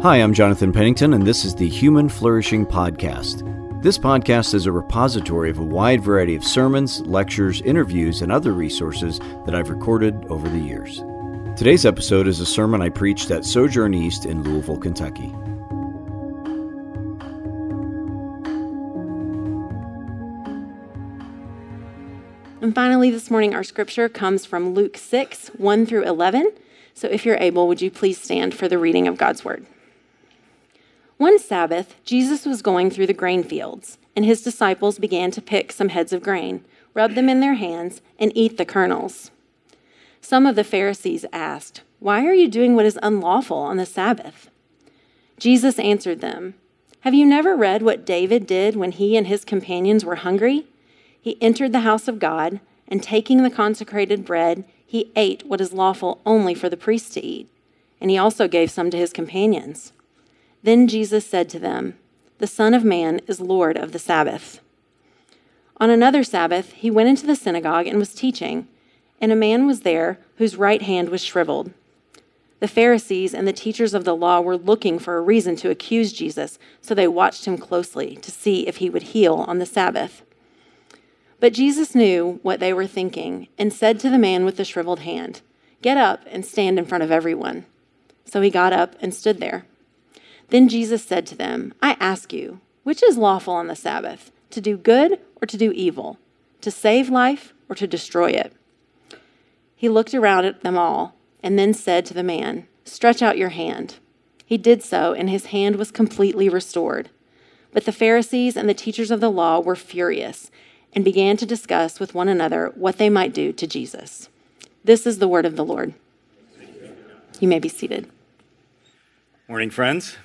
Hi, I'm Jonathan Pennington, and this is the Human Flourishing Podcast. This podcast is a repository of a wide variety of sermons, lectures, interviews, and other resources that I've recorded over the years. Today's episode is a sermon I preached at Sojourn East in Louisville, Kentucky. And finally, this morning, our scripture comes from Luke 6 1 through 11. So if you're able, would you please stand for the reading of God's word? One Sabbath, Jesus was going through the grain fields, and his disciples began to pick some heads of grain, rub them in their hands, and eat the kernels. Some of the Pharisees asked, Why are you doing what is unlawful on the Sabbath? Jesus answered them, Have you never read what David did when he and his companions were hungry? He entered the house of God, and taking the consecrated bread, he ate what is lawful only for the priests to eat, and he also gave some to his companions. Then Jesus said to them, The Son of Man is Lord of the Sabbath. On another Sabbath, he went into the synagogue and was teaching, and a man was there whose right hand was shriveled. The Pharisees and the teachers of the law were looking for a reason to accuse Jesus, so they watched him closely to see if he would heal on the Sabbath. But Jesus knew what they were thinking and said to the man with the shriveled hand, Get up and stand in front of everyone. So he got up and stood there. Then Jesus said to them, I ask you, which is lawful on the Sabbath, to do good or to do evil, to save life or to destroy it? He looked around at them all and then said to the man, Stretch out your hand. He did so, and his hand was completely restored. But the Pharisees and the teachers of the law were furious and began to discuss with one another what they might do to Jesus. This is the word of the Lord. You may be seated. Morning, friends.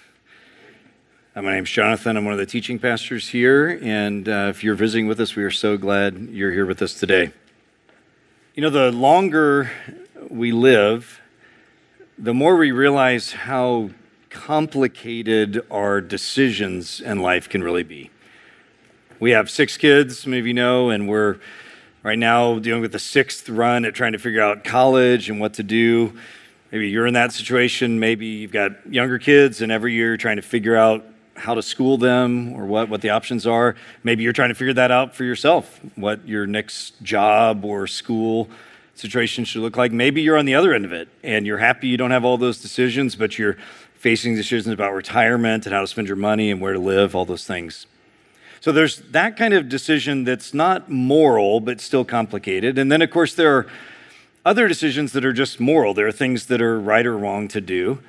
Uh, my name's Jonathan. I'm one of the teaching pastors here. And uh, if you're visiting with us, we are so glad you're here with us today. You know, the longer we live, the more we realize how complicated our decisions in life can really be. We have six kids, some of you know, and we're right now dealing with the sixth run at trying to figure out college and what to do. Maybe you're in that situation. Maybe you've got younger kids, and every year you're trying to figure out how to school them or what, what the options are. Maybe you're trying to figure that out for yourself, what your next job or school situation should look like. Maybe you're on the other end of it and you're happy you don't have all those decisions, but you're facing decisions about retirement and how to spend your money and where to live, all those things. So there's that kind of decision that's not moral, but still complicated. And then, of course, there are other decisions that are just moral. There are things that are right or wrong to do.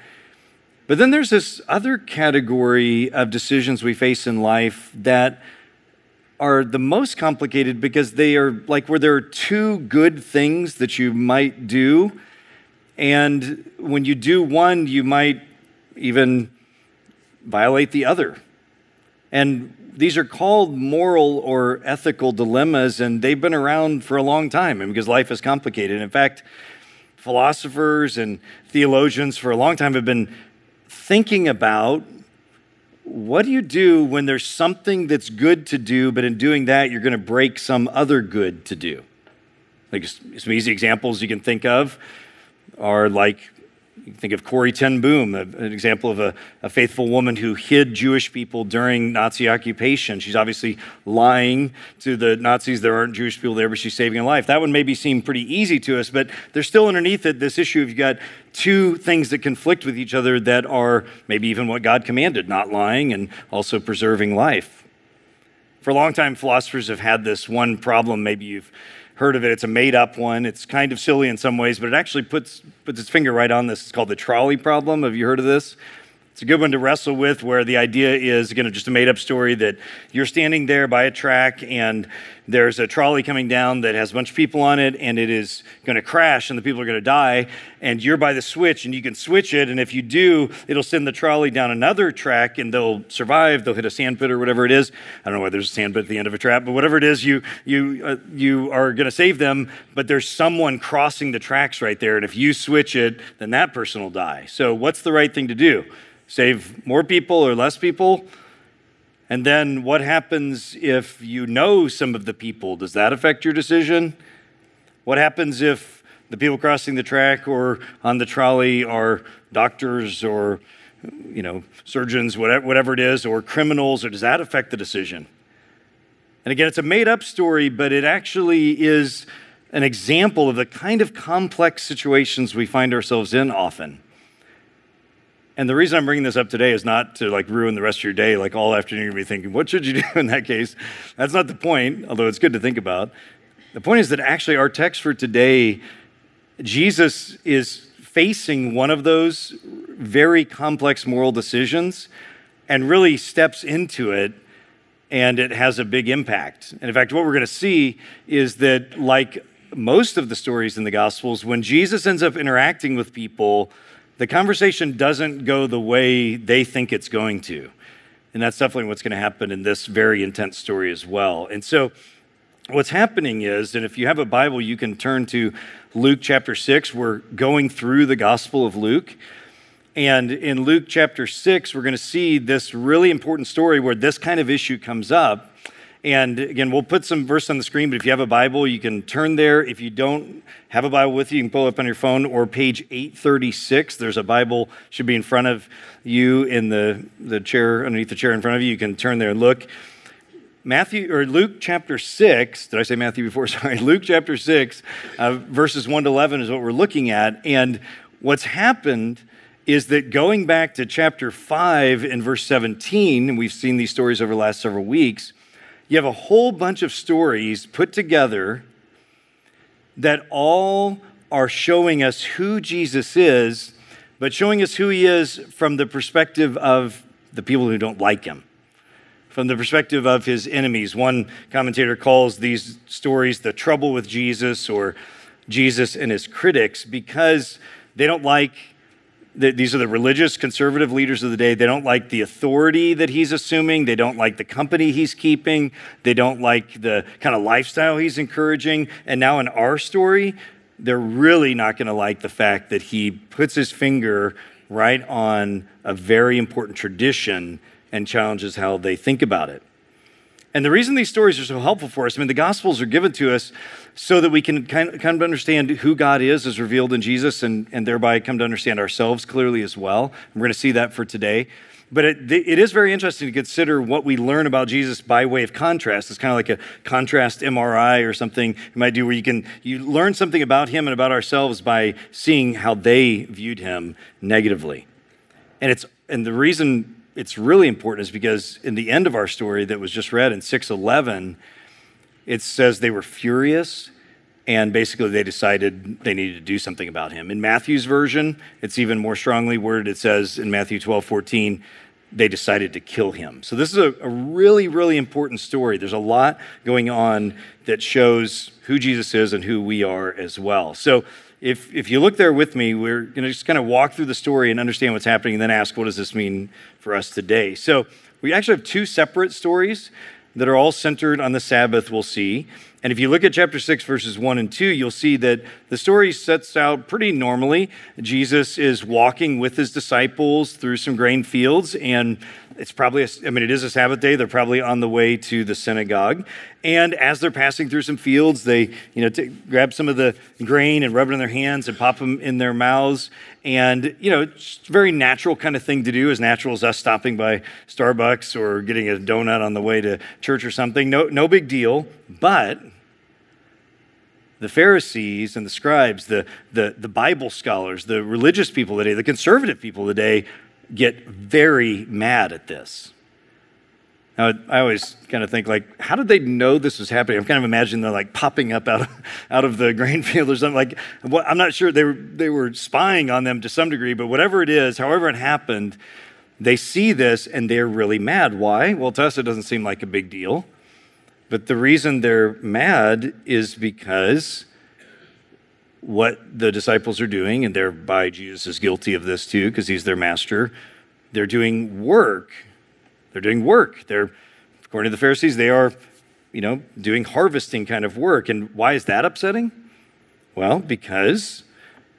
But then there's this other category of decisions we face in life that are the most complicated because they are like where there are two good things that you might do. And when you do one, you might even violate the other. And these are called moral or ethical dilemmas, and they've been around for a long time because life is complicated. In fact, philosophers and theologians for a long time have been thinking about what do you do when there's something that's good to do, but in doing that, you're going to break some other good to do? Like some easy examples you can think of are like think of Corrie ten Boom, an example of a, a, faithful woman who hid Jewish people during Nazi occupation. She's obviously lying to the Nazis. There aren't Jewish people there, but she's saving a life. That would maybe seem pretty easy to us, but there's still underneath it this issue of you've got two things that conflict with each other that are maybe even what God commanded not lying and also preserving life. For a long time, philosophers have had this one problem. Maybe you've heard of it. It's a made up one. It's kind of silly in some ways, but it actually puts, puts its finger right on this. It's called the trolley problem. Have you heard of this? It's a good one to wrestle with where the idea is, again, just a made up story that you're standing there by a track and there's a trolley coming down that has a bunch of people on it and it is going to crash and the people are going to die. And you're by the switch and you can switch it. And if you do, it'll send the trolley down another track and they'll survive. They'll hit a sandpit or whatever it is. I don't know why there's a sandpit at the end of a trap, but whatever it is, you, you, uh, you are going to save them. But there's someone crossing the tracks right there. And if you switch it, then that person will die. So what's the right thing to do? Save more people or less people? And then what happens if you know some of the people? Does that affect your decision? What happens if the people crossing the track or on the trolley are doctors or you know, surgeons, whatever, whatever it is, or criminals, or does that affect the decision? And again, it's a made up story, but it actually is an example of the kind of complex situations we find ourselves in often. And the reason I'm bringing this up today is not to like ruin the rest of your day, like all afternoon you'll be thinking, what should you do in that case? That's not the point, although it's good to think about. The point is that actually our text for today, Jesus is facing one of those very complex moral decisions and really steps into it and it has a big impact. And in fact, what we're going to see is that, like most of the stories in the Gospels, when Jesus ends up interacting with people, the conversation doesn't go the way they think it's going to. And that's definitely what's going to happen in this very intense story as well. And so, what's happening is, and if you have a Bible, you can turn to Luke chapter 6. We're going through the Gospel of Luke. And in Luke chapter 6, we're going to see this really important story where this kind of issue comes up. And again, we'll put some verse on the screen, but if you have a Bible, you can turn there. If you don't have a Bible with you, you can pull it up on your phone or page 836. There's a Bible, should be in front of you in the, the chair, underneath the chair in front of you. You can turn there and look. Matthew or Luke chapter 6, did I say Matthew before? Sorry. Luke chapter 6, uh, verses 1 to 11 is what we're looking at. And what's happened is that going back to chapter 5 in verse 17, and we've seen these stories over the last several weeks, you have a whole bunch of stories put together that all are showing us who Jesus is, but showing us who he is from the perspective of the people who don't like him, from the perspective of his enemies. One commentator calls these stories the trouble with Jesus or Jesus and his critics because they don't like these are the religious conservative leaders of the day. They don't like the authority that he's assuming. They don't like the company he's keeping. They don't like the kind of lifestyle he's encouraging. And now in our story, they're really not going to like the fact that he puts his finger right on a very important tradition and challenges how they think about it. And the reason these stories are so helpful for us, I mean, the Gospels are given to us so that we can kind of understand who God is as revealed in Jesus and, and thereby come to understand ourselves clearly as well. We're going to see that for today. But it, it is very interesting to consider what we learn about Jesus by way of contrast. It's kind of like a contrast MRI or something you might do where you can you learn something about him and about ourselves by seeing how they viewed him negatively. And it's and the reason it's really important is because in the end of our story that was just read in 611, it says they were furious and basically they decided they needed to do something about him. In Matthew's version, it's even more strongly worded. It says in Matthew 12, 14, they decided to kill him. So this is a, a really, really important story. There's a lot going on that shows who Jesus is and who we are as well. So if, if you look there with me, we're going to just kind of walk through the story and understand what's happening and then ask, what does this mean for us today? So we actually have two separate stories that are all centered on the Sabbath, we'll see. And if you look at chapter 6, verses 1 and 2, you'll see that the story sets out pretty normally. Jesus is walking with his disciples through some grain fields, and it's probably, a, I mean, it is a Sabbath day. They're probably on the way to the synagogue. And as they're passing through some fields, they, you know, t- grab some of the grain and rub it in their hands and pop them in their mouths. And, you know, it's a very natural kind of thing to do, as natural as us stopping by Starbucks or getting a donut on the way to church or something. No, no big deal. But the Pharisees and the scribes, the, the, the Bible scholars, the religious people today, the conservative people today get very mad at this. Now, I always kind of think, like, how did they know this was happening? I'm kind of imagining they're like popping up out of, out of the grain field or something. Like, I'm not sure they were, they were spying on them to some degree, but whatever it is, however it happened, they see this and they're really mad. Why? Well, to us, it doesn't seem like a big deal. But the reason they're mad is because what the disciples are doing, and thereby Jesus is guilty of this too, because he's their master, they're doing work. They're doing work. They're, according to the Pharisees, they are, you know, doing harvesting kind of work. And why is that upsetting? Well, because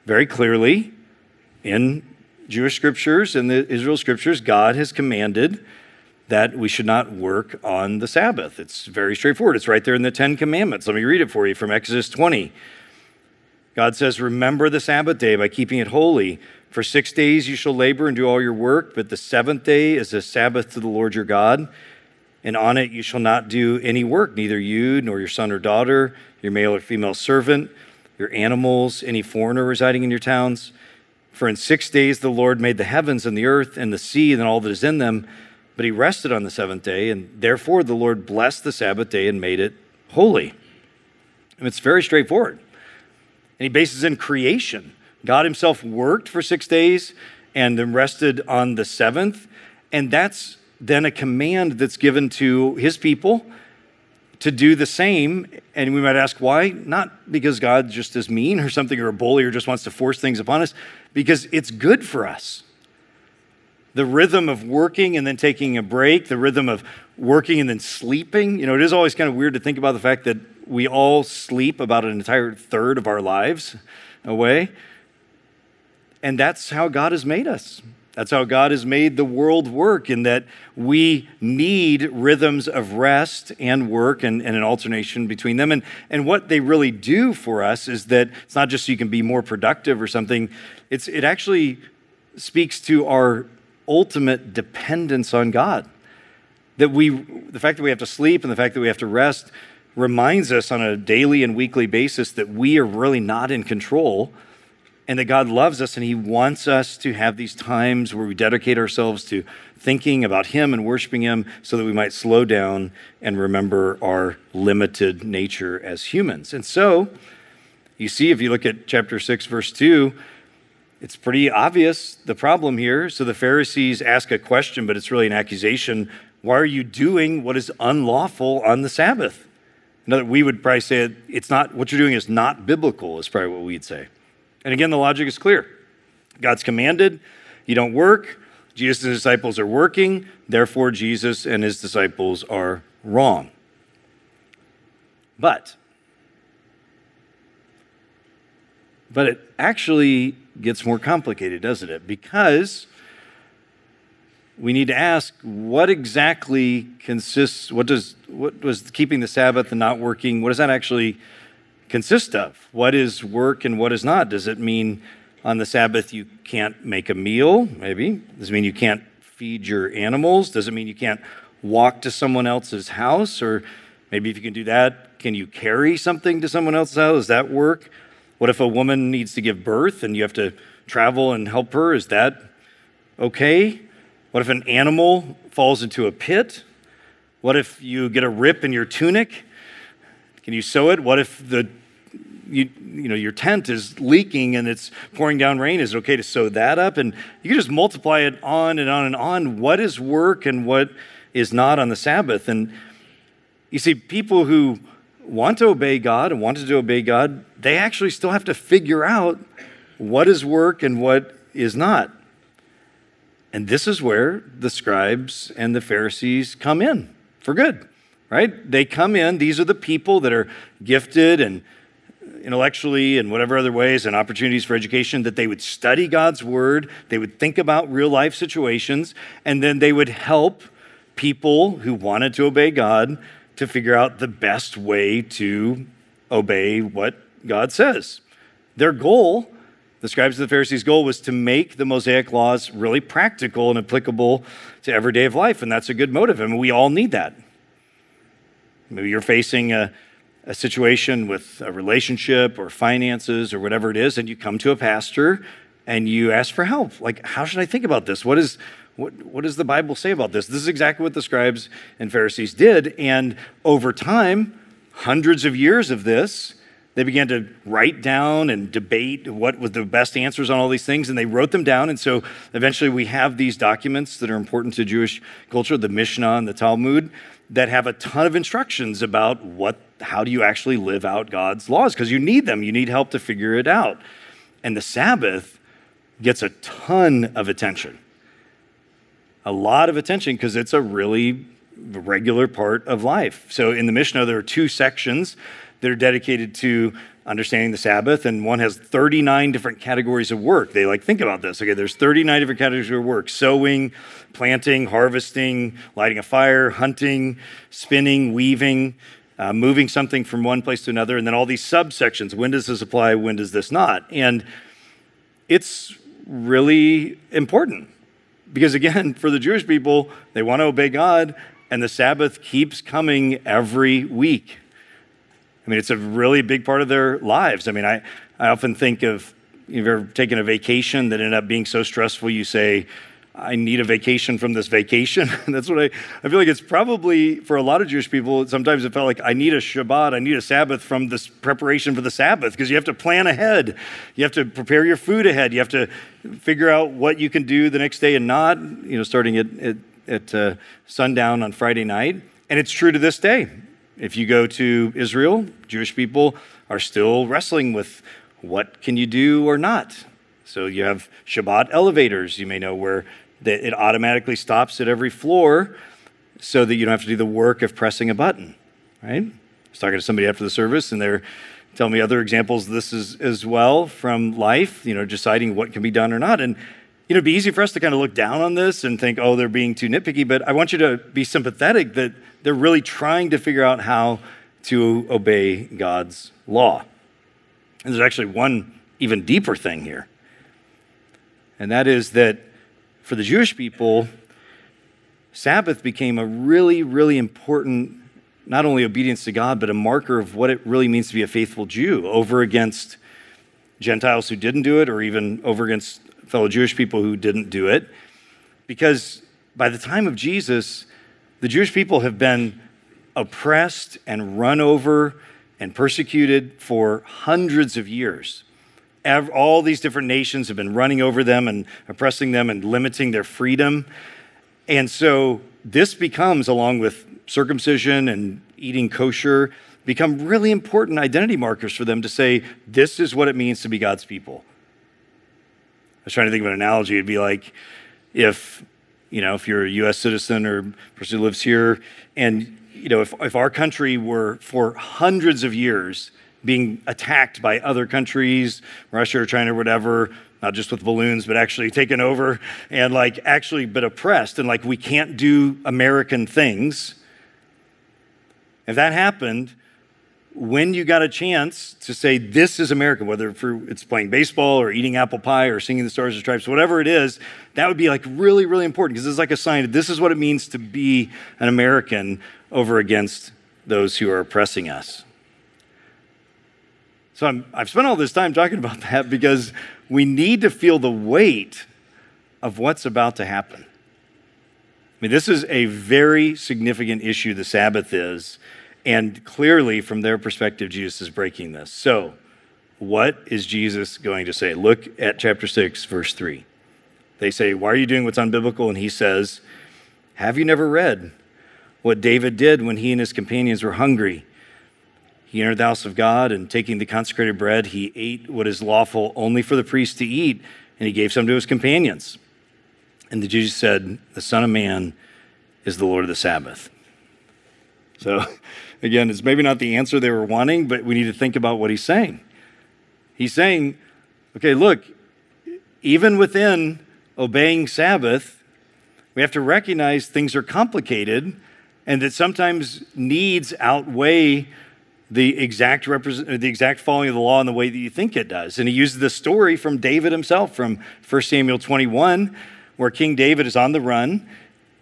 very clearly in Jewish scriptures and the Israel scriptures, God has commanded that we should not work on the Sabbath. It's very straightforward. It's right there in the Ten Commandments. Let me read it for you from Exodus 20. God says, Remember the Sabbath day by keeping it holy. For six days you shall labor and do all your work, but the seventh day is a Sabbath to the Lord your God. And on it you shall not do any work, neither you nor your son or daughter, your male or female servant, your animals, any foreigner residing in your towns. For in six days the Lord made the heavens and the earth and the sea and all that is in them, but he rested on the seventh day, and therefore the Lord blessed the Sabbath day and made it holy. And it's very straightforward. And he bases in creation. God himself worked for six days and then rested on the seventh. And that's then a command that's given to his people to do the same. And we might ask why? Not because God just is mean or something or a bully or just wants to force things upon us, because it's good for us. The rhythm of working and then taking a break, the rhythm of working and then sleeping. You know, it is always kind of weird to think about the fact that we all sleep about an entire third of our lives away. And that's how God has made us. That's how God has made the world work, in that we need rhythms of rest and work and, and, an alternation between them. And, and what they really do for us is that it's not just so you can be more productive or something, it's, it actually speaks to our ultimate dependence on God. That we, the fact that we have to sleep and the fact that we have to rest reminds us on a daily and weekly basis that we are really not in control and that God loves us and He wants us to have these times where we dedicate ourselves to thinking about Him and worshiping Him so that we might slow down and remember our limited nature as humans. And so, you see, if you look at chapter 6, verse 2, it's pretty obvious the problem here. So the Pharisees ask a question, but it's really an accusation. Why are you doing what is unlawful on the Sabbath? Another, we would probably say it's not what you're doing is not biblical, is probably what we'd say. And again, the logic is clear. God's commanded, you don't work. Jesus' and his disciples are working, therefore, Jesus and his disciples are wrong. But, but it actually gets more complicated, doesn't it? Because we need to ask what exactly consists, what does, what was keeping the Sabbath and not working, what does that actually consist of? What is work and what is not? Does it mean on the Sabbath you can't make a meal? Maybe. Does it mean you can't feed your animals? Does it mean you can't walk to someone else's house? Or maybe if you can do that, can you carry something to someone else's house? Does that work? What if a woman needs to give birth and you have to travel and help her? Is that okay? What if an animal falls into a pit? What if you get a rip in your tunic? Can you sew it? What if the you, you know your tent is leaking and it's pouring down rain is it okay to sew that up and you can just multiply it on and on and on what is work and what is not on the sabbath and you see people who want to obey god and wanted to obey god they actually still have to figure out what is work and what is not and this is where the scribes and the pharisees come in for good right? They come in, these are the people that are gifted and intellectually and whatever other ways and opportunities for education that they would study God's word, they would think about real life situations, and then they would help people who wanted to obey God to figure out the best way to obey what God says. Their goal, the scribes and the Pharisees' goal, was to make the Mosaic laws really practical and applicable to every day of life, and that's a good motive. I mean, we all need that. Maybe you're facing a, a situation with a relationship or finances or whatever it is, and you come to a pastor and you ask for help. Like, how should I think about this? What is what, what does the Bible say about this? This is exactly what the scribes and Pharisees did. And over time, hundreds of years of this, they began to write down and debate what was the best answers on all these things, and they wrote them down. And so eventually we have these documents that are important to Jewish culture, the Mishnah and the Talmud, that have a ton of instructions about what how do you actually live out God's laws because you need them. You need help to figure it out. And the Sabbath gets a ton of attention. A lot of attention because it's a really regular part of life. So in the Mishnah there are two sections that are dedicated to understanding the Sabbath, and one has 39 different categories of work. They like think about this. Okay, there's 39 different categories of work: sowing, planting, harvesting, lighting a fire, hunting, spinning, weaving, uh, moving something from one place to another, and then all these subsections. When does this apply? When does this not? And it's really important. Because again, for the Jewish people, they want to obey God, and the Sabbath keeps coming every week. I mean, it's a really big part of their lives. I mean, I, I often think of if you've ever taken a vacation that ended up being so stressful, you say, I need a vacation from this vacation. That's what I, I feel like it's probably for a lot of Jewish people, sometimes it felt like I need a Shabbat, I need a Sabbath from this preparation for the Sabbath because you have to plan ahead. You have to prepare your food ahead. You have to figure out what you can do the next day and not, you know, starting at, at, at uh, sundown on Friday night. And it's true to this day. If you go to Israel, Jewish people are still wrestling with what can you do or not. So you have Shabbat elevators, you may know, where that it automatically stops at every floor so that you don't have to do the work of pressing a button, right? I was talking to somebody after the service, and they're telling me other examples this is as well from life, you know, deciding what can be done or not. And, you know, it'd be easy for us to kind of look down on this and think, oh, they're being too nitpicky, but I want you to be sympathetic that they're really trying to figure out how to obey God's law. And there's actually one even deeper thing here, and that is that for the Jewish people, Sabbath became a really, really important, not only obedience to God, but a marker of what it really means to be a faithful Jew over against Gentiles who didn't do it, or even over against fellow Jewish people who didn't do it. Because by the time of Jesus, the Jewish people have been oppressed and run over and persecuted for hundreds of years all these different nations have been running over them and oppressing them and limiting their freedom. And so this becomes, along with circumcision and eating kosher, become really important identity markers for them to say, this is what it means to be God's people. I was trying to think of an analogy. It'd be like if, you know, if you're a U.S. citizen or person who lives here, and, you know, if, if our country were for hundreds of years being attacked by other countries, Russia or China or whatever, not just with balloons, but actually taken over and like actually but oppressed and like we can't do American things. If that happened, when you got a chance to say this is America, whether it's playing baseball or eating apple pie or singing the Stars and Stripes, whatever it is, that would be like really, really important because it's like a sign that this is what it means to be an American over against those who are oppressing us. So i have spent all this time talking about that because we need to feel the weight of what's about to happen. I mean, this is a very significant issue, the Sabbath is, and clearly from their perspective, Jesus is breaking this. So, what is Jesus going to say? Look at chapter 6, verse 3. They say, Why are you doing what's unbiblical? And he says, Have you never read what David did when he and his companions were hungry? He entered the house of God, and taking the consecrated bread, he ate what is lawful only for the priest to eat, and he gave some to his companions. And the Jews said, The Son of Man is the Lord of the Sabbath. So, again, it's maybe not the answer they were wanting, but we need to think about what he's saying. He's saying, okay, look, even within obeying Sabbath, we have to recognize things are complicated and that sometimes needs outweigh the exact represent, uh, the exact following of the law in the way that you think it does. And he uses the story from David himself from 1 Samuel 21, where King David is on the run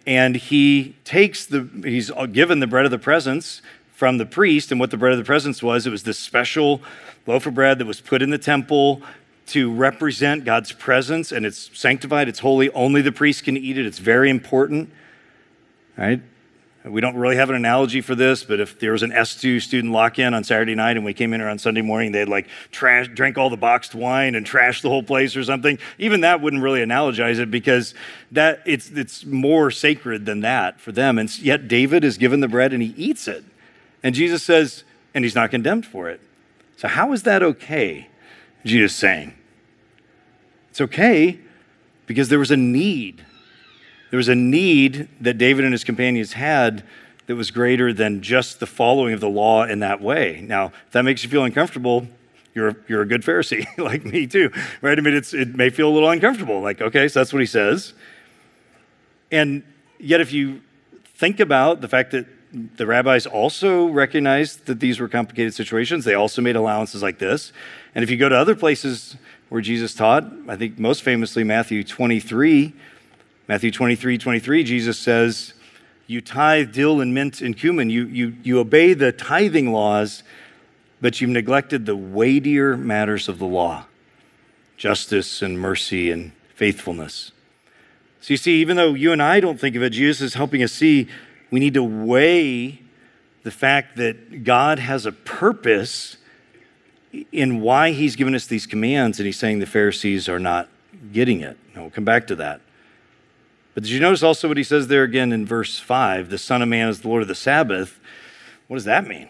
and he takes the he's uh, given the bread of the presence from the priest and what the bread of the presence was it was this special loaf of bread that was put in the temple to represent God's presence and it's sanctified it's holy only the priest can eat it it's very important right we don't really have an analogy for this, but if there was an S2 student lock in on Saturday night and we came in here on Sunday morning, they'd like trash, drink all the boxed wine and trash the whole place or something. Even that wouldn't really analogize it because that it's, it's more sacred than that for them. And yet David is given the bread and he eats it. And Jesus says, and he's not condemned for it. So, how is that okay? Jesus saying. It's okay because there was a need there was a need that David and his companions had that was greater than just the following of the law in that way. Now, if that makes you feel uncomfortable, you're, you're a good Pharisee, like me too, right? I mean, it's, it may feel a little uncomfortable. Like, okay, so that's what he says. And yet, if you think about the fact that the rabbis also recognized that these were complicated situations, they also made allowances like this. And if you go to other places where Jesus taught. I think most famously, Matthew 23. Matthew 23 23, Jesus says, You tithe dill and mint and cumin. You, you, you obey the tithing laws, but you've neglected the weightier matters of the law justice and mercy and faithfulness. So you see, even though you and I don't think of it, Jesus is helping us see we need to weigh the fact that God has a purpose in why he's given us these commands, and he's saying the Pharisees are not getting it. And we'll come back to that. But did you notice also what he says there again in verse 5? The Son of Man is the Lord of the Sabbath. What does that mean?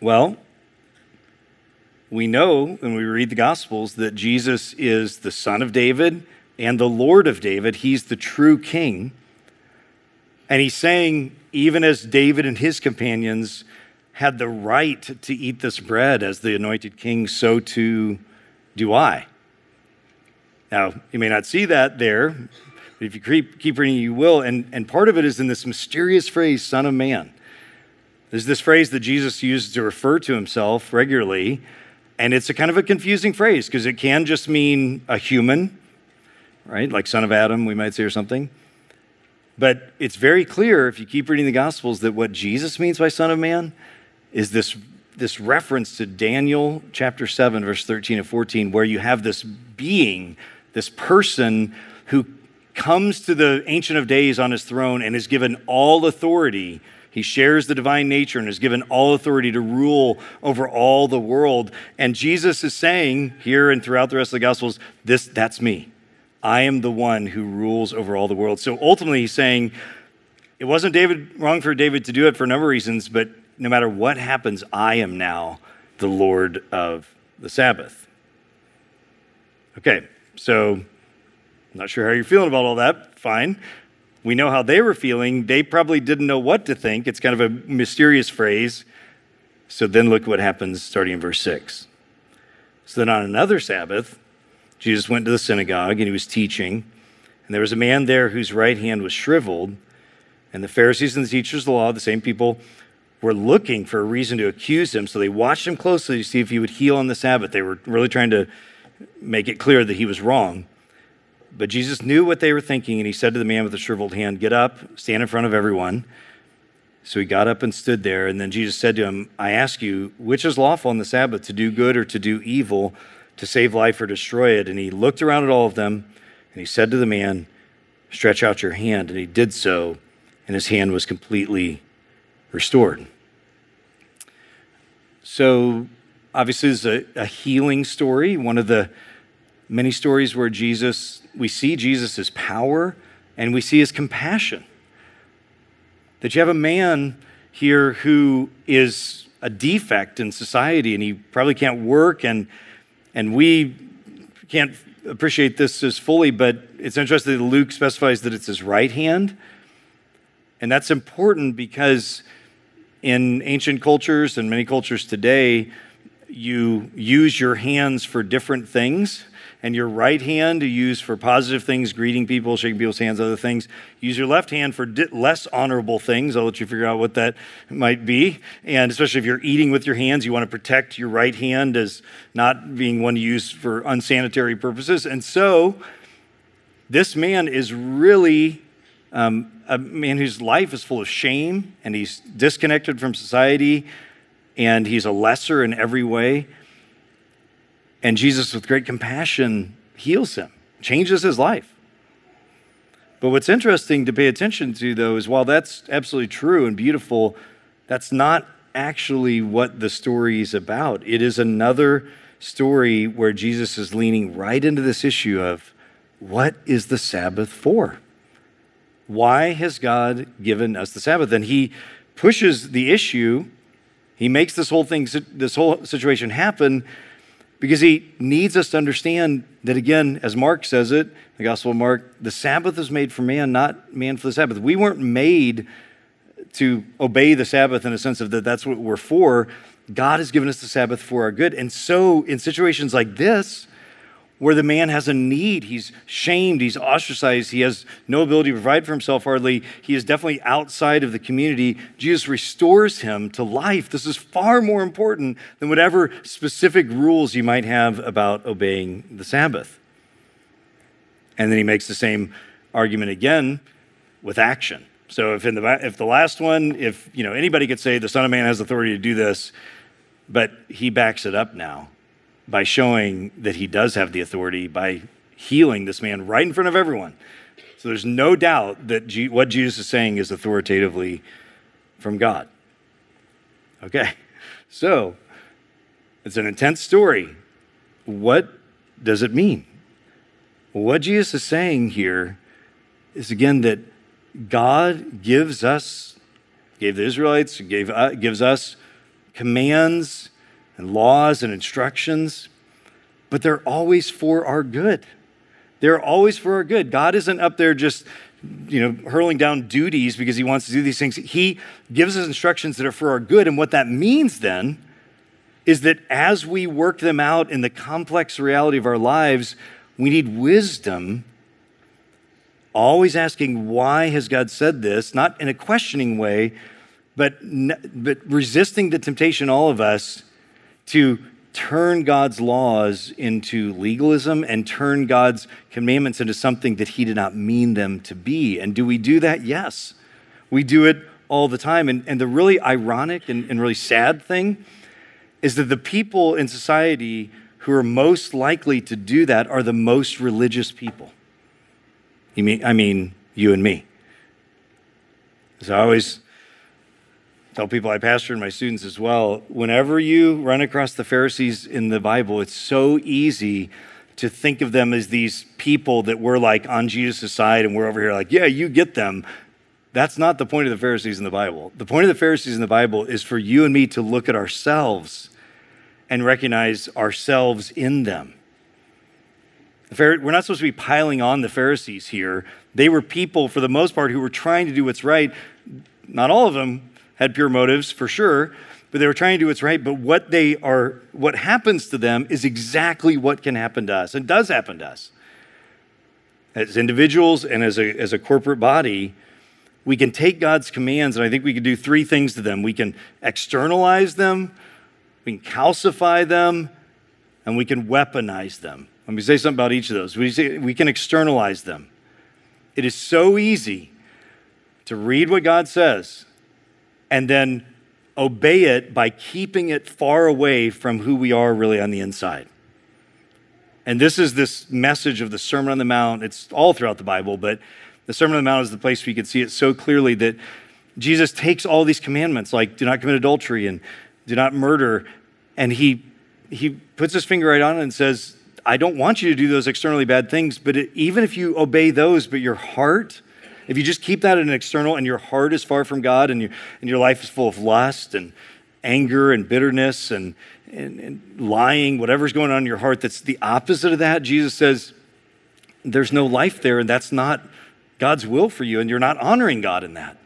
Well, we know when we read the Gospels that Jesus is the Son of David and the Lord of David. He's the true king. And he's saying, even as David and his companions had the right to eat this bread as the anointed king, so too do I. Now, you may not see that there, but if you keep, keep reading, you will. And, and part of it is in this mysterious phrase, Son of Man. There's this phrase that Jesus uses to refer to himself regularly, and it's a kind of a confusing phrase because it can just mean a human, right? Like son of Adam, we might say, or something. But it's very clear if you keep reading the Gospels that what Jesus means by Son of Man is this, this reference to Daniel chapter 7, verse 13 and 14, where you have this being, this person who comes to the Ancient of Days on his throne and is given all authority. He shares the divine nature and is given all authority to rule over all the world. And Jesus is saying here and throughout the rest of the Gospels, this, that's me. I am the one who rules over all the world. So ultimately, he's saying it wasn't David wrong for David to do it for a number of reasons, but no matter what happens, I am now the Lord of the Sabbath. Okay, so not sure how you're feeling about all that. Fine. We know how they were feeling. They probably didn't know what to think. It's kind of a mysterious phrase. So then look what happens starting in verse 6. So then on another Sabbath, Jesus went to the synagogue and he was teaching. And there was a man there whose right hand was shriveled. And the Pharisees and the teachers of the law, the same people, were looking for a reason to accuse him. So they watched him closely to see if he would heal on the Sabbath. They were really trying to make it clear that he was wrong. But Jesus knew what they were thinking, and he said to the man with the shriveled hand, Get up, stand in front of everyone. So he got up and stood there. And then Jesus said to him, I ask you, which is lawful on the Sabbath, to do good or to do evil? to save life or destroy it. And he looked around at all of them and he said to the man, Stretch out your hand. And he did so, and his hand was completely restored. So, obviously, this is a, a healing story, one of the many stories where Jesus, we see Jesus' power and we see his compassion. That you have a man here who is a defect in society and he probably can't work and and we can't appreciate this as fully, but it's interesting that Luke specifies that it's his right hand. And that's important because in ancient cultures and many cultures today, you use your hands for different things and your right hand to use for positive things, greeting people, shaking people's hands, other things. Use your left hand for less honorable things. I'll let you figure out what that might be. And especially if you're eating with your hands, you want to protect your right hand as not being one to use for unsanitary purposes. And so, this man is really um, a man whose life is full of shame and he's disconnected from society and he's a lesser in every way. And Jesus, with great compassion, heals him, changes his life. But what's interesting to pay attention to, though, is while that's absolutely true and beautiful, that's not actually what the story is about. It is another story where Jesus is leaning right into this issue of what is the Sabbath for? Why has God given us the Sabbath? And he pushes the issue, he makes this whole thing, this whole situation happen because he needs us to understand that, again, as Mark says it, the Gospel of Mark, the Sabbath is made for man, not man for the Sabbath. We weren't made to obey the Sabbath in a sense of that that's what we're for. God has given us the Sabbath for our good. And so, in situations like this, where the man has a need. He's shamed, he's ostracized, he has no ability to provide for himself hardly. He is definitely outside of the community. Jesus restores him to life. This is far more important than whatever specific rules you might have about obeying the Sabbath. And then he makes the same argument again with action. So if in the if the last one, if you know anybody could say the Son of Man has authority to do this, but he backs it up now by showing that he does have the authority by healing this man right in front of everyone. So there's no doubt that G- what Jesus is saying is authoritatively from God. Okay, so it's an intense story. What does it mean? What Jesus is saying here is again that God gives us, gave the Israelites, gave, uh, gives us commands and laws and instructions, but they're always for our good. They're always for our good. God isn't up there just you know, hurling down duties because he wants to do these things. He gives us instructions that are for our good. And what that means then is that as we work them out in the complex reality of our lives, we need wisdom, always asking, why has God said this? Not in a questioning way, but, but resisting the temptation, all of us, to turn God's laws into legalism and turn God's commandments into something that He did not mean them to be. And do we do that? Yes. We do it all the time. And, and the really ironic and, and really sad thing is that the people in society who are most likely to do that are the most religious people. You mean, I mean, you and me. So I always tell people I pastor and my students as well whenever you run across the Pharisees in the Bible, it's so easy to think of them as these people that we're like on Jesus' side and we're over here like, yeah, you get them. That's not the point of the Pharisees in the Bible. The point of the Pharisees in the Bible is for you and me to look at ourselves and recognize ourselves in them. We're not supposed to be piling on the Pharisees here. They were people, for the most part, who were trying to do what's right. Not all of them had pure motives for sure, but they were trying to do what's right. But what they are, what happens to them is exactly what can happen to us and does happen to us. As individuals and as a, as a corporate body, we can take God's commands, and I think we can do three things to them. We can externalize them, we can calcify them, and we can weaponize them. Let me say something about each of those. We, say, we can externalize them. It is so easy to read what God says and then obey it by keeping it far away from who we are really on the inside. And this is this message of the Sermon on the Mount. It's all throughout the Bible, but the Sermon on the Mount is the place where you can see it so clearly that Jesus takes all these commandments, like do not commit adultery and do not murder, and he, he puts his finger right on it and says, I don't want you to do those externally bad things, but it, even if you obey those, but your heart if you just keep that in an external and your heart is far from God and, you, and your life is full of lust and anger and bitterness and, and, and lying, whatever's going on in your heart that's the opposite of that, Jesus says, there's no life there and that's not God's will for you and you're not honoring God in that.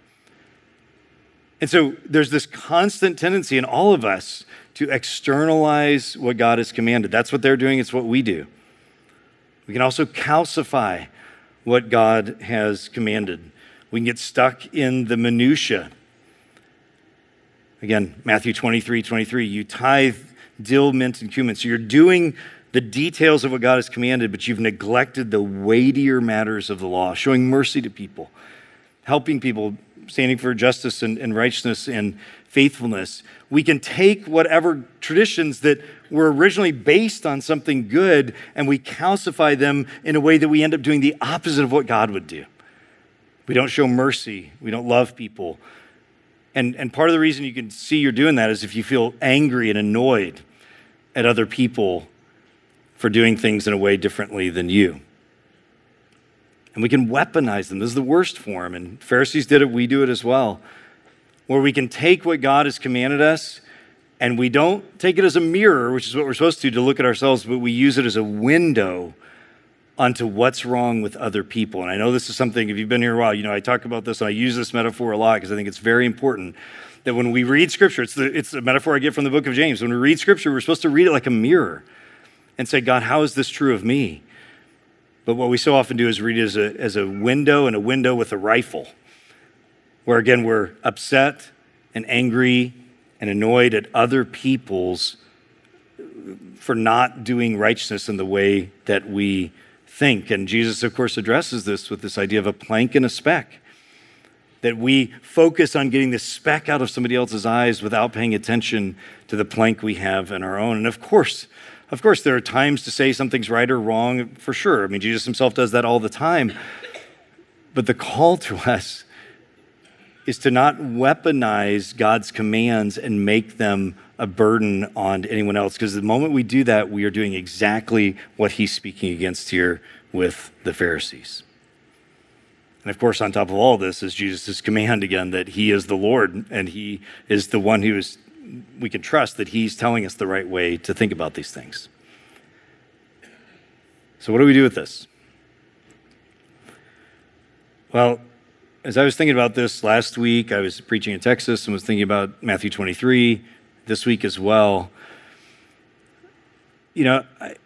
And so there's this constant tendency in all of us to externalize what God has commanded. That's what they're doing, it's what we do. We can also calcify what God has commanded. We can get stuck in the minutiae. Again, Matthew 23 23, you tithe dill, mint, and cumin. So you're doing the details of what God has commanded, but you've neglected the weightier matters of the law, showing mercy to people, helping people, standing for justice and, and righteousness and faithfulness. We can take whatever traditions that were originally based on something good and we calcify them in a way that we end up doing the opposite of what God would do. We don't show mercy, we don't love people. And, and part of the reason you can see you're doing that is if you feel angry and annoyed at other people for doing things in a way differently than you. And we can weaponize them. This is the worst form. And Pharisees did it, we do it as well where we can take what God has commanded us and we don't take it as a mirror, which is what we're supposed to do to look at ourselves, but we use it as a window onto what's wrong with other people. And I know this is something, if you've been here a while, you know, I talk about this and I use this metaphor a lot because I think it's very important that when we read scripture, it's the, it's metaphor I get from the book of James. When we read scripture, we're supposed to read it like a mirror. and say, God, how is this true of me? But what we so often do is read it as a, as a window and a window with a rifle, where again, we're upset and angry and annoyed at other people's for not doing righteousness in the way that we think. And Jesus, of course, addresses this with this idea of a plank and a speck. That we focus on getting the speck out of somebody else's eyes without paying attention to the plank we have in our own. And of course, of course, there are times to say something's right or wrong, for sure. I mean, Jesus himself does that all the time. But the call to us is to not weaponize God's commands and make them a burden on anyone else. Because the moment we do that, we are doing exactly what he's speaking against here with the Pharisees. And of course, on top of all this is Jesus' command again that he is the Lord and he is the one who is, we can trust that he's telling us the right way to think about these things. So, what do we do with this? Well, as I was thinking about this last week, I was preaching in Texas and was thinking about Matthew 23 this week as well. You know, I,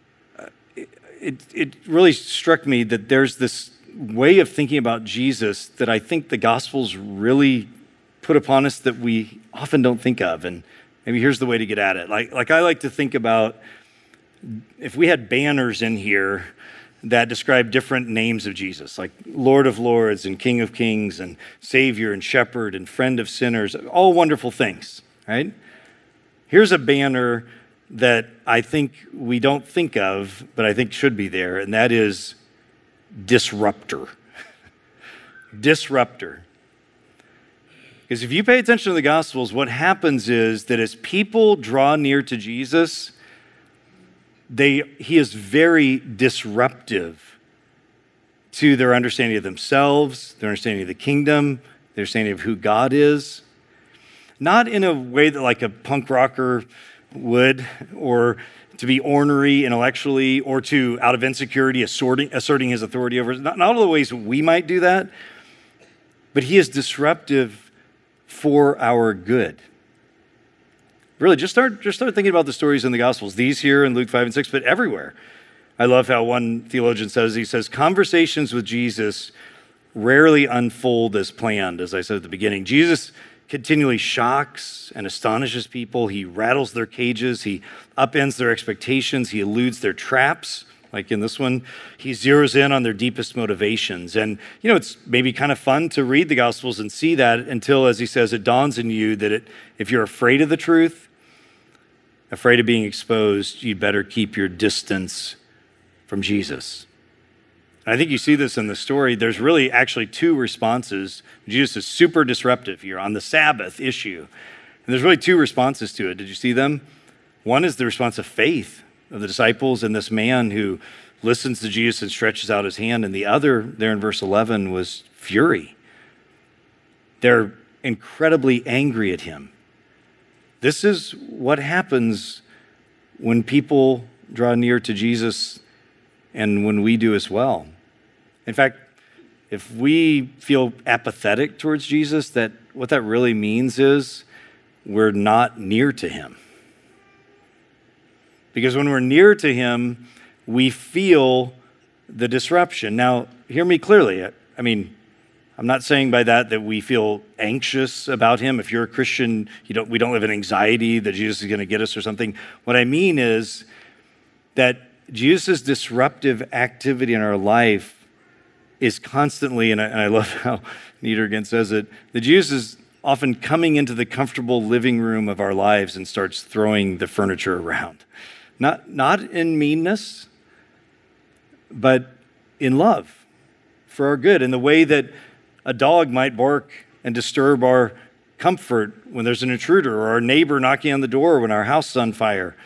it, it really struck me that there's this way of thinking about Jesus that I think the Gospels really put upon us that we often don't think of. And maybe here's the way to get at it. Like, like I like to think about if we had banners in here that describe different names of Jesus, like Lord of Lords and King of Kings and Savior and Shepherd and Friend of Sinners, all wonderful things, right? Here's a banner that I think we don't think of, but I think should be there, and that is disruptor. disruptor. Because if you pay attention to the Gospels, what happens is that as people draw near to Jesus, they, he is very disruptive to their understanding of themselves, their understanding of the kingdom, their understanding of who God is. Not in a way that, like a punk rocker would, or to be ornery intellectually, or to, out of insecurity, asserting, asserting his authority over not, not all the ways we might do that, but he is disruptive for our good. Really, just start, just start thinking about the stories in the Gospels, these here in Luke 5 and 6, but everywhere. I love how one theologian says, he says, conversations with Jesus rarely unfold as planned, as I said at the beginning. Jesus continually shocks and astonishes people. He rattles their cages, he upends their expectations, he eludes their traps. Like in this one, he zeroes in on their deepest motivations. And, you know, it's maybe kind of fun to read the Gospels and see that until, as he says, it dawns in you that it, if you're afraid of the truth, afraid of being exposed, you'd better keep your distance from Jesus. I think you see this in the story. There's really actually two responses. Jesus is super disruptive here on the Sabbath issue. And there's really two responses to it. Did you see them? One is the response of faith of the disciples and this man who listens to Jesus and stretches out his hand. And the other, there in verse 11, was fury. They're incredibly angry at him. This is what happens when people draw near to Jesus and when we do as well. In fact, if we feel apathetic towards Jesus, that what that really means is we're not near to him. Because when we're near to Him, we feel the disruption. Now, hear me clearly. I mean, I'm not saying by that that we feel anxious about Him. If you're a Christian, you don't, we don't live in anxiety that Jesus is going to get us or something. What I mean is that Jesus' disruptive activity in our life is constantly, and I, and I love how Niedergen says it, that Jesus is often coming into the comfortable living room of our lives and starts throwing the furniture around. Not, not in meanness, but in love for our good, in the way that a dog might bark and disturb our comfort when there's an intruder, or our neighbor knocking on the door when our house is on fire,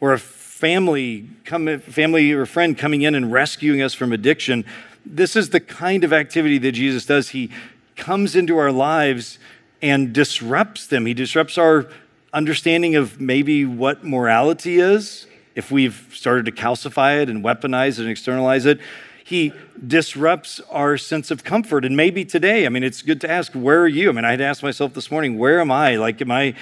or a family, come, family or friend coming in and rescuing us from addiction. This is the kind of activity that Jesus does. He comes into our lives and disrupts them. He disrupts our understanding of maybe what morality is, if we've started to calcify it and weaponize it and externalize it, he disrupts our sense of comfort. And maybe today, I mean, it's good to ask, where are you? I mean, I had to ask myself this morning, where am I? Like, am I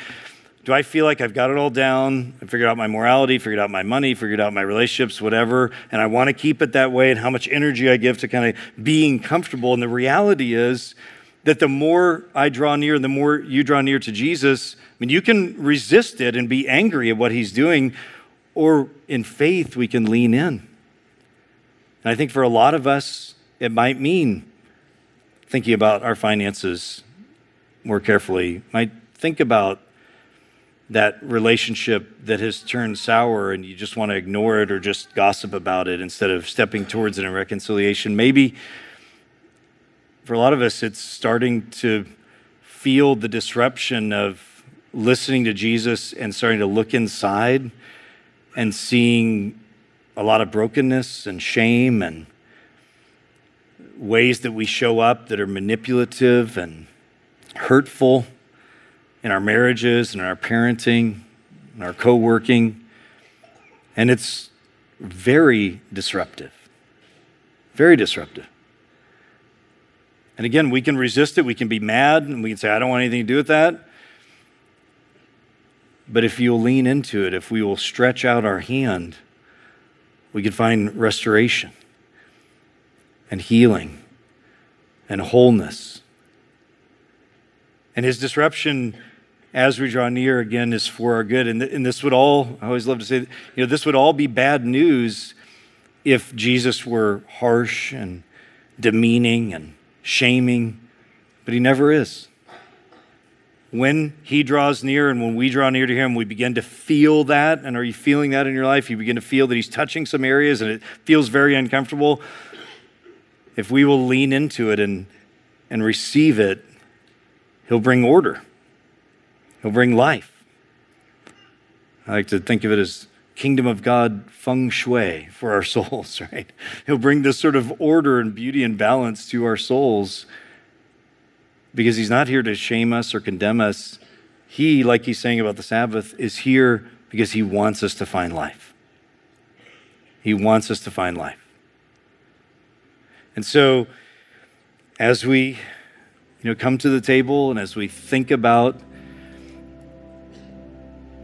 Do I feel like I've got it all down? I figured out my morality, figured out my money, figured out my relationships, whatever, and I want to keep it that way and how much energy I give to kind of being comfortable. And the reality is that the more I draw near, and the more you draw near to Jesus, I mean, you can resist it and be angry at what he's doing, or in faith, we can lean in. And I think for a lot of us, it might mean thinking about our finances more carefully, might think about that relationship that has turned sour and you just want to ignore it or just gossip about it instead of stepping towards it in reconciliation. Maybe for a lot of us, it's starting to feel the disruption of listening to Jesus and starting to look inside and seeing a lot of brokenness and shame and ways that we show up that are manipulative and hurtful in our marriages and in our parenting and our co working. And it's very disruptive. Very disruptive. And again, we can resist it. We can be mad and we can say, I don't want anything to do with that. But if you'll lean into it, if we will stretch out our hand, we can find restoration and healing and wholeness. And his disruption as we draw near again is for our good. And, th- and this would all, I always love to say, you know, this would all be bad news if Jesus were harsh and demeaning and shaming, but he never is. When he draws near and when we draw near to him, we begin to feel that. And are you feeling that in your life? You begin to feel that he's touching some areas and it feels very uncomfortable. If we will lean into it and, and receive it, he'll bring order. He'll bring life. I like to think of it as kingdom of God feng shui for our souls, right? He'll bring this sort of order and beauty and balance to our souls because he's not here to shame us or condemn us. He, like he's saying about the Sabbath, is here because he wants us to find life. He wants us to find life. And so, as we you know, come to the table and as we think about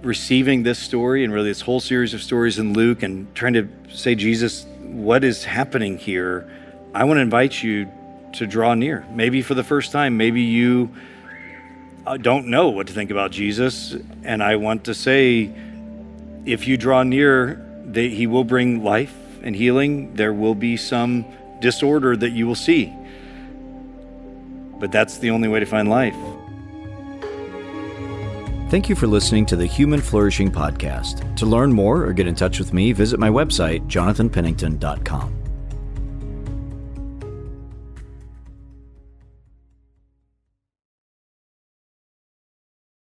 receiving this story and really this whole series of stories in Luke and trying to say, Jesus, what is happening here? I want to invite you to draw near. Maybe for the first time, maybe you uh, don't know what to think about Jesus. And I want to say, if you draw near, he will bring life and healing. There will be some disorder that you will see. But that's the only way to find life. Thank you for listening to the Human Flourishing Podcast. To learn more or get in touch with me, visit my website, jonathanpennington.com.